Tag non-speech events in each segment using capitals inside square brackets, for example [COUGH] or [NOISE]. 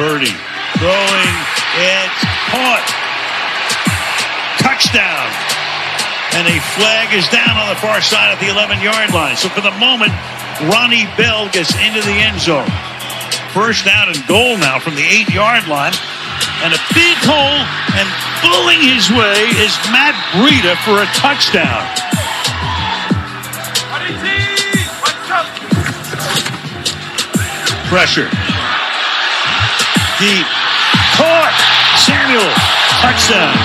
Purdy throwing. It's caught. Touchdown. And a flag is down on the far side of the 11 yard line. So for the moment, Ronnie Bell gets into the end zone. First down and goal now from the eight yard line. And a big hole and bulling his way is Matt Breida for a touchdown. Pressure. Deep. Caught. Samuel. Touchdown.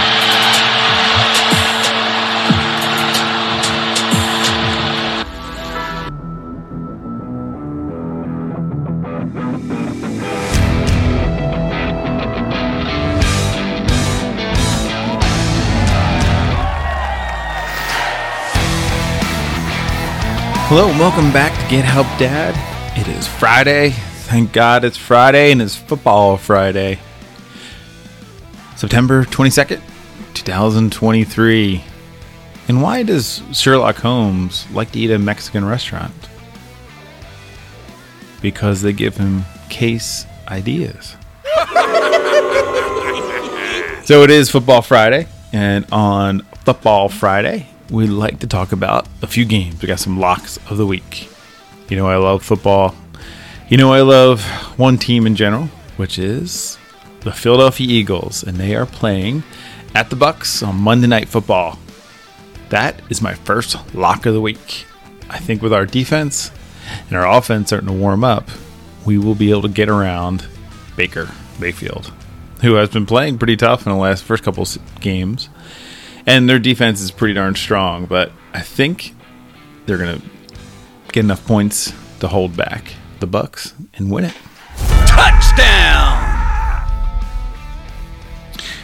Hello and welcome back to Get Help Dad. It is Friday. Thank God it's Friday and it's football Friday. September 22nd, 2023. And why does Sherlock Holmes like to eat at a Mexican restaurant? Because they give him case ideas. [LAUGHS] so it is Football Friday, and on Football Friday, we like to talk about a few games. We got some locks of the week. You know, I love football. You know, I love one team in general, which is the Philadelphia Eagles, and they are playing at the Bucks on Monday Night Football. That is my first lock of the week. I think with our defense and our offense starting to warm up, we will be able to get around Baker Mayfield, who has been playing pretty tough in the last first couple games and their defense is pretty darn strong. But I think they're gonna get enough points to hold back the Bucks and win it. Touchdown!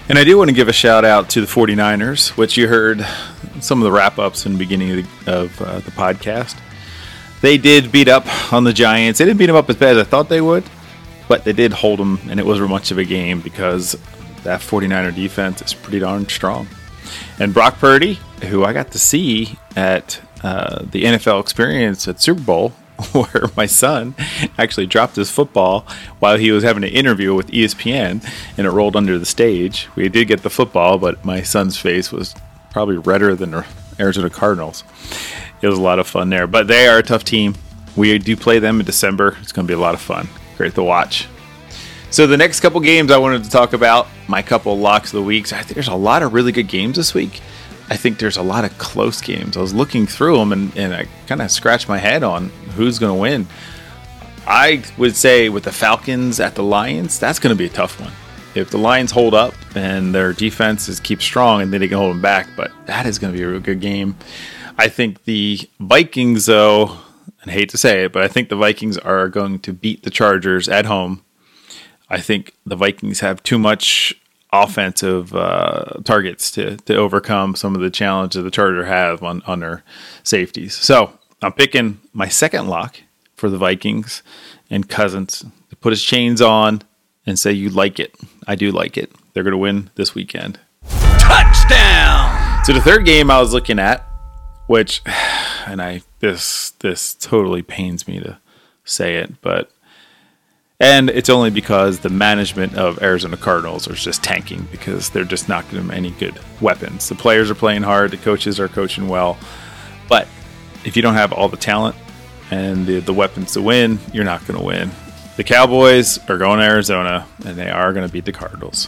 And I do want to give a shout out to the 49ers, which you heard some of the wrap ups in the beginning of, the, of uh, the podcast. They did beat up on the Giants. They didn't beat them up as bad as I thought they would, but they did hold them, and it wasn't much of a game because that 49er defense is pretty darn strong. And Brock Purdy, who I got to see at uh, the NFL experience at Super Bowl, [LAUGHS] where my son actually dropped his football while he was having an interview with ESPN and it rolled under the stage. We did get the football, but my son's face was probably redder than the Arizona Cardinals. It was a lot of fun there, but they are a tough team. We do play them in December. It's going to be a lot of fun. Great to watch. So the next couple games I wanted to talk about, my couple locks of the. I think there's a lot of really good games this week. I think there's a lot of close games. I was looking through them and, and I kind of scratched my head on who's going to win. I would say with the Falcons at the Lions, that's going to be a tough one. If the Lions hold up and their defense keep strong and then they can hold them back, but that is going to be a real good game. I think the Vikings, though, and I hate to say it, but I think the Vikings are going to beat the Chargers at home I think the Vikings have too much offensive uh, targets to to overcome some of the challenges the Charger have on on their safeties. So I'm picking my second lock for the Vikings and Cousins to put his chains on and say you like it. I do like it. They're going to win this weekend. Touchdown. So the third game I was looking at, which, [SIGHS] and I this this totally pains me to say it, but and it's only because the management of Arizona Cardinals are just tanking because they're just not giving them any good weapons. The players are playing hard, the coaches are coaching well, but if you don't have all the talent and the, the weapons to win, you're not going to win. The Cowboys are going to Arizona and they are going to beat the Cardinals.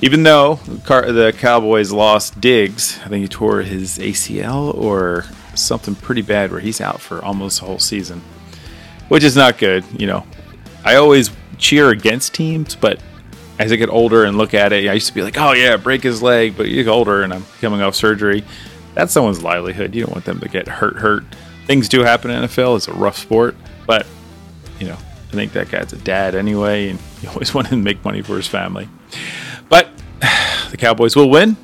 Even though the Cowboys lost Diggs, I think he tore his ACL or something pretty bad where he's out for almost the whole season, which is not good. You know, I always cheer against teams, but as I get older and look at it, I used to be like, oh yeah, break his leg, but you get older and I'm coming off surgery. That's someone's livelihood. You don't want them to get hurt. Hurt things do happen in NFL. It's a rough sport, but you know, I think that guy's a dad anyway, and [LAUGHS] he always wanted to make money for his family. But [SIGHS] the Cowboys will win,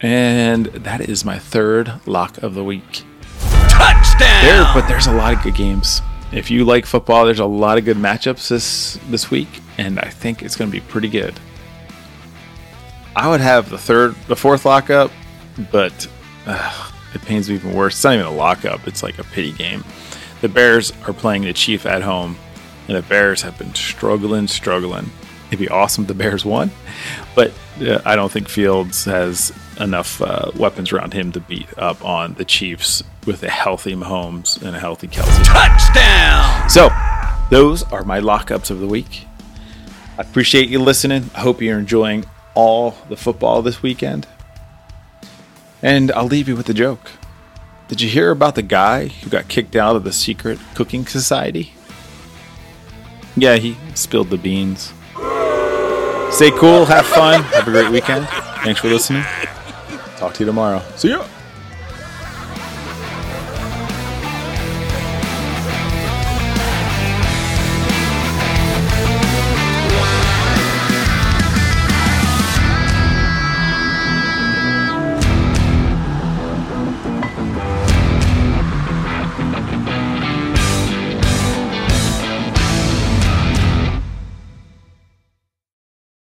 and that is my third lock of the week. Touchdown! There, but there's a lot of good games if you like football, there's a lot of good matchups this this week, and I think it's going to be pretty good. I would have the third, the fourth lockup, but uh, it pains me even worse. It's not even a lockup; it's like a pity game. The Bears are playing the Chief at home, and the Bears have been struggling, struggling. It'd be awesome if the Bears won, but uh, I don't think Fields has enough uh, weapons around him to beat up on the Chiefs with a healthy Mahomes and a healthy Kelce. Touchdown! So, those are my lockups of the week. I appreciate you listening. I hope you're enjoying all the football this weekend. And I'll leave you with a joke. Did you hear about the guy who got kicked out of the secret cooking society? Yeah, he spilled the beans. Stay cool, have fun, have a great weekend. Thanks for listening. Talk to you tomorrow. See ya.